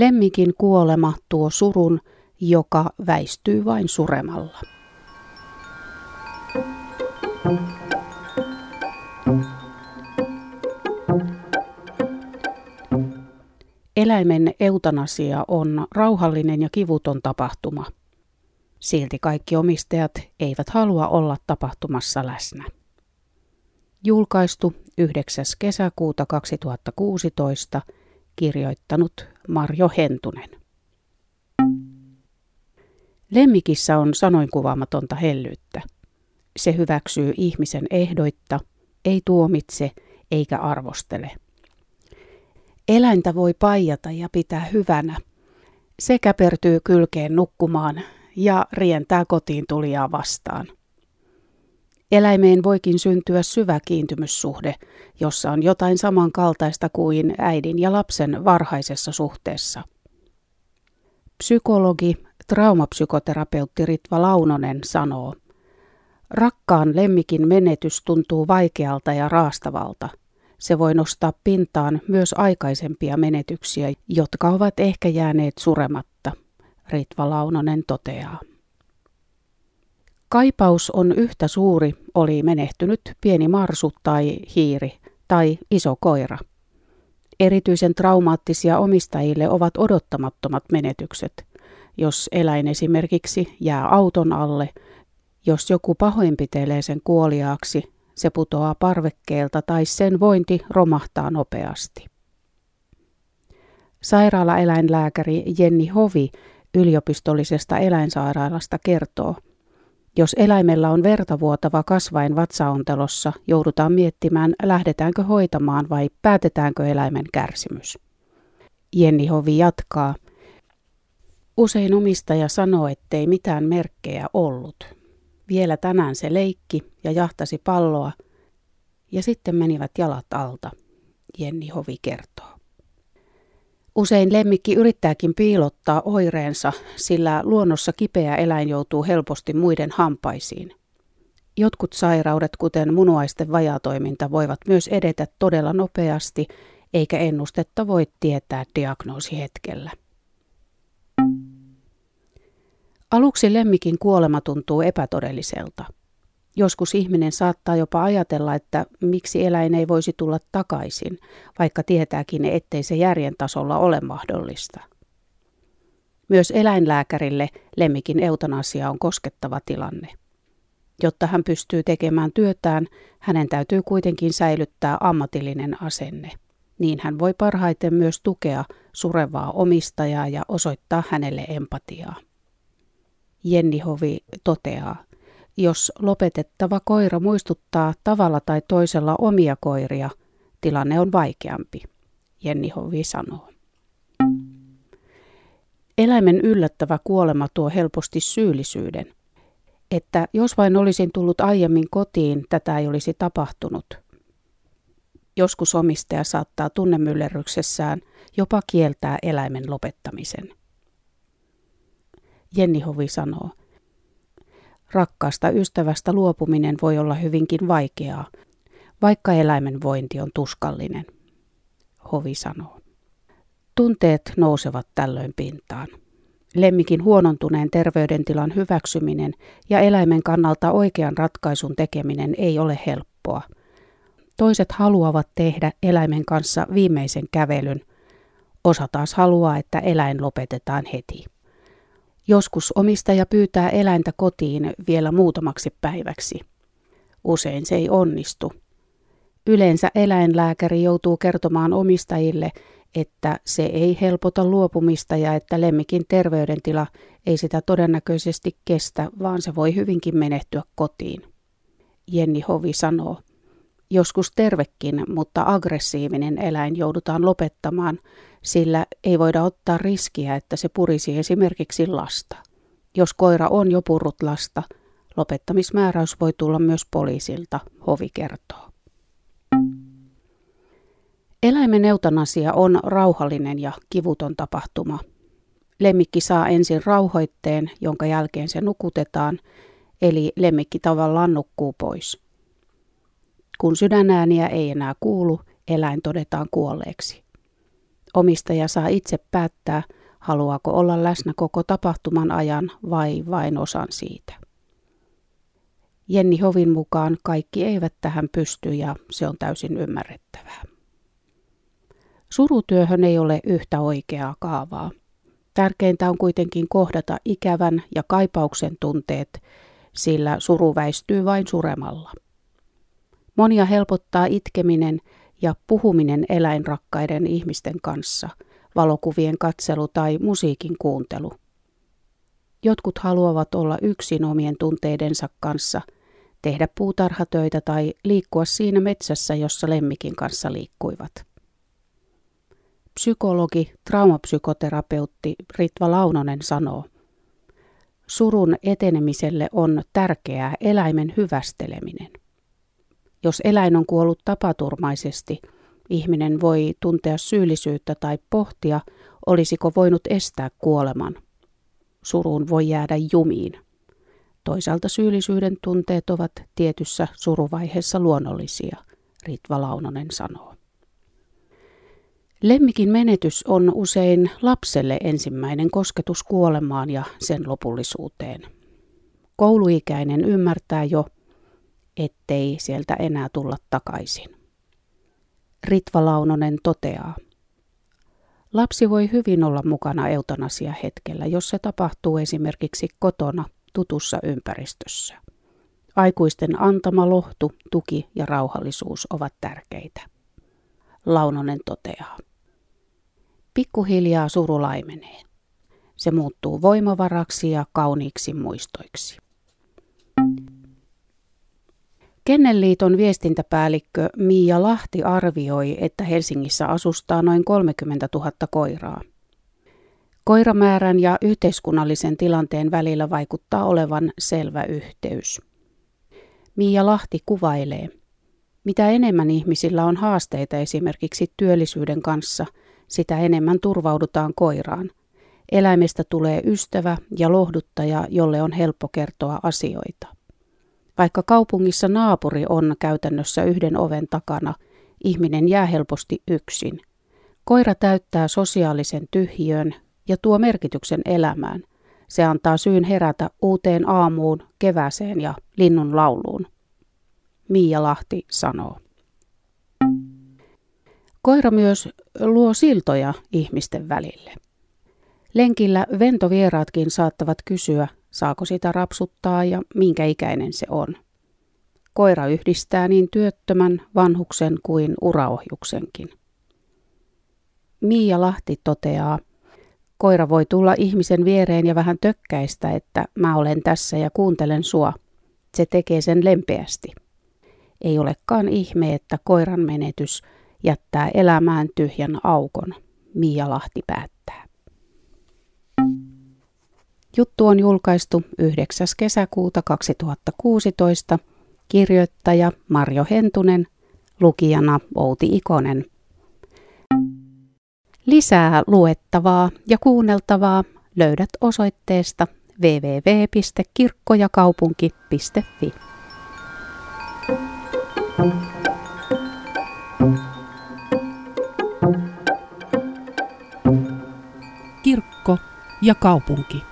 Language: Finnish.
Lemmikin kuolema tuo surun, joka väistyy vain suremalla. Eläimen eutanasia on rauhallinen ja kivuton tapahtuma. Silti kaikki omistajat eivät halua olla tapahtumassa läsnä. Julkaistu 9. kesäkuuta 2016, kirjoittanut Marjo Hentunen. Lemmikissä on sanoinkuvaamatonta hellyyttä. Se hyväksyy ihmisen ehdoitta, ei tuomitse eikä arvostele. Eläintä voi paijata ja pitää hyvänä. Se käpertyy kylkeen nukkumaan ja rientää kotiin tulijaa vastaan. Eläimeen voikin syntyä syvä kiintymyssuhde, jossa on jotain samankaltaista kuin äidin ja lapsen varhaisessa suhteessa. Psykologi, traumapsykoterapeutti Ritva Launonen sanoo, Rakkaan lemmikin menetys tuntuu vaikealta ja raastavalta. Se voi nostaa pintaan myös aikaisempia menetyksiä, jotka ovat ehkä jääneet surematta, Ritva Launonen toteaa. Kaipaus on yhtä suuri, oli menehtynyt pieni marsu tai hiiri tai iso koira. Erityisen traumaattisia omistajille ovat odottamattomat menetykset. Jos eläin esimerkiksi jää auton alle, jos joku pahoinpitelee sen kuoliaaksi, se putoaa parvekkeelta tai sen vointi romahtaa nopeasti. Sairaalaeläinlääkäri Jenni Hovi yliopistollisesta eläinsairaalasta kertoo – jos eläimellä on vertavuotava kasvain vatsaontelossa, joudutaan miettimään, lähdetäänkö hoitamaan vai päätetäänkö eläimen kärsimys. Jenni Hovi jatkaa. Usein omistaja sanoo, ettei mitään merkkejä ollut. Vielä tänään se leikki ja jahtasi palloa, ja sitten menivät jalat alta, Jenni Hovi kertoo. Usein lemmikki yrittääkin piilottaa oireensa, sillä luonnossa kipeä eläin joutuu helposti muiden hampaisiin. Jotkut sairaudet, kuten munuaisten vajatoiminta, voivat myös edetä todella nopeasti, eikä ennustetta voi tietää diagnoosihetkellä. Aluksi lemmikin kuolema tuntuu epätodelliselta – Joskus ihminen saattaa jopa ajatella, että miksi eläin ei voisi tulla takaisin, vaikka tietääkin, ettei se järjen tasolla ole mahdollista. Myös eläinlääkärille lemmikin eutanasia on koskettava tilanne. Jotta hän pystyy tekemään työtään, hänen täytyy kuitenkin säilyttää ammatillinen asenne. Niin hän voi parhaiten myös tukea surevaa omistajaa ja osoittaa hänelle empatiaa. Jenni Hovi toteaa, jos lopetettava koira muistuttaa tavalla tai toisella omia koiria, tilanne on vaikeampi, Jenni Hovi sanoo. Eläimen yllättävä kuolema tuo helposti syyllisyyden. Että jos vain olisin tullut aiemmin kotiin, tätä ei olisi tapahtunut. Joskus omistaja saattaa tunnemyllerryksessään jopa kieltää eläimen lopettamisen. Jenni Hovi sanoo, Rakkaasta ystävästä luopuminen voi olla hyvinkin vaikeaa, vaikka eläimen vointi on tuskallinen, Hovi sanoo. Tunteet nousevat tällöin pintaan. Lemmikin huonontuneen terveydentilan hyväksyminen ja eläimen kannalta oikean ratkaisun tekeminen ei ole helppoa. Toiset haluavat tehdä eläimen kanssa viimeisen kävelyn. Osa taas haluaa, että eläin lopetetaan heti. Joskus omistaja pyytää eläintä kotiin vielä muutamaksi päiväksi. Usein se ei onnistu. Yleensä eläinlääkäri joutuu kertomaan omistajille, että se ei helpota luopumista ja että lemmikin terveydentila ei sitä todennäköisesti kestä, vaan se voi hyvinkin menehtyä kotiin. Jenni Hovi sanoo, joskus tervekin, mutta aggressiivinen eläin joudutaan lopettamaan, sillä ei voida ottaa riskiä, että se purisi esimerkiksi lasta. Jos koira on jo purrut lasta, lopettamismääräys voi tulla myös poliisilta, Hovi kertoo. Eläimen eutanasia on rauhallinen ja kivuton tapahtuma. Lemmikki saa ensin rauhoitteen, jonka jälkeen se nukutetaan, eli lemmikki tavallaan nukkuu pois. Kun sydänääniä ei enää kuulu, eläin todetaan kuolleeksi. Omistaja saa itse päättää, haluaako olla läsnä koko tapahtuman ajan vai vain osan siitä. Jenni Hovin mukaan kaikki eivät tähän pysty ja se on täysin ymmärrettävää. Surutyöhön ei ole yhtä oikeaa kaavaa. Tärkeintä on kuitenkin kohdata ikävän ja kaipauksen tunteet, sillä suru väistyy vain suremalla. Monia helpottaa itkeminen ja puhuminen eläinrakkaiden ihmisten kanssa, valokuvien katselu tai musiikin kuuntelu. Jotkut haluavat olla yksin omien tunteidensa kanssa, tehdä puutarhatöitä tai liikkua siinä metsässä, jossa lemmikin kanssa liikkuivat. Psykologi, traumapsykoterapeutti Ritva Launonen sanoo, surun etenemiselle on tärkeää eläimen hyvästeleminen. Jos eläin on kuollut tapaturmaisesti, ihminen voi tuntea syyllisyyttä tai pohtia, olisiko voinut estää kuoleman. Suruun voi jäädä jumiin. Toisaalta syyllisyyden tunteet ovat tietyssä suruvaiheessa luonnollisia, Ritva Launonen sanoo. Lemmikin menetys on usein lapselle ensimmäinen kosketus kuolemaan ja sen lopullisuuteen. Kouluikäinen ymmärtää jo, ettei sieltä enää tulla takaisin. Ritva Launonen toteaa. Lapsi voi hyvin olla mukana eutanasia hetkellä, jos se tapahtuu esimerkiksi kotona tutussa ympäristössä. Aikuisten antama lohtu, tuki ja rauhallisuus ovat tärkeitä. Launonen toteaa. Pikkuhiljaa suru laimenee. Se muuttuu voimavaraksi ja kauniiksi muistoiksi. Kennelliiton viestintäpäällikkö Miia Lahti arvioi, että Helsingissä asustaa noin 30 000 koiraa. Koiramäärän ja yhteiskunnallisen tilanteen välillä vaikuttaa olevan selvä yhteys. Miia Lahti kuvailee, mitä enemmän ihmisillä on haasteita esimerkiksi työllisyyden kanssa, sitä enemmän turvaudutaan koiraan. Eläimestä tulee ystävä ja lohduttaja, jolle on helppo kertoa asioita. Vaikka kaupungissa naapuri on käytännössä yhden oven takana, ihminen jää helposti yksin. Koira täyttää sosiaalisen tyhjön ja tuo merkityksen elämään. Se antaa syyn herätä uuteen aamuun, keväseen ja linnun lauluun. Miia Lahti sanoo. Koira myös luo siltoja ihmisten välille. Lenkillä ventovieraatkin saattavat kysyä, saako sitä rapsuttaa ja minkä ikäinen se on. Koira yhdistää niin työttömän, vanhuksen kuin uraohjuksenkin. Miia Lahti toteaa, koira voi tulla ihmisen viereen ja vähän tökkäistä, että mä olen tässä ja kuuntelen sua. Se tekee sen lempeästi. Ei olekaan ihme, että koiran menetys jättää elämään tyhjän aukon, Miia Lahti päättää. Juttu on julkaistu 9. kesäkuuta 2016. Kirjoittaja Marjo Hentunen, lukijana Outi Ikonen. Lisää luettavaa ja kuunneltavaa löydät osoitteesta www.kirkkojakaupunki.fi. Kirkko ja kaupunki.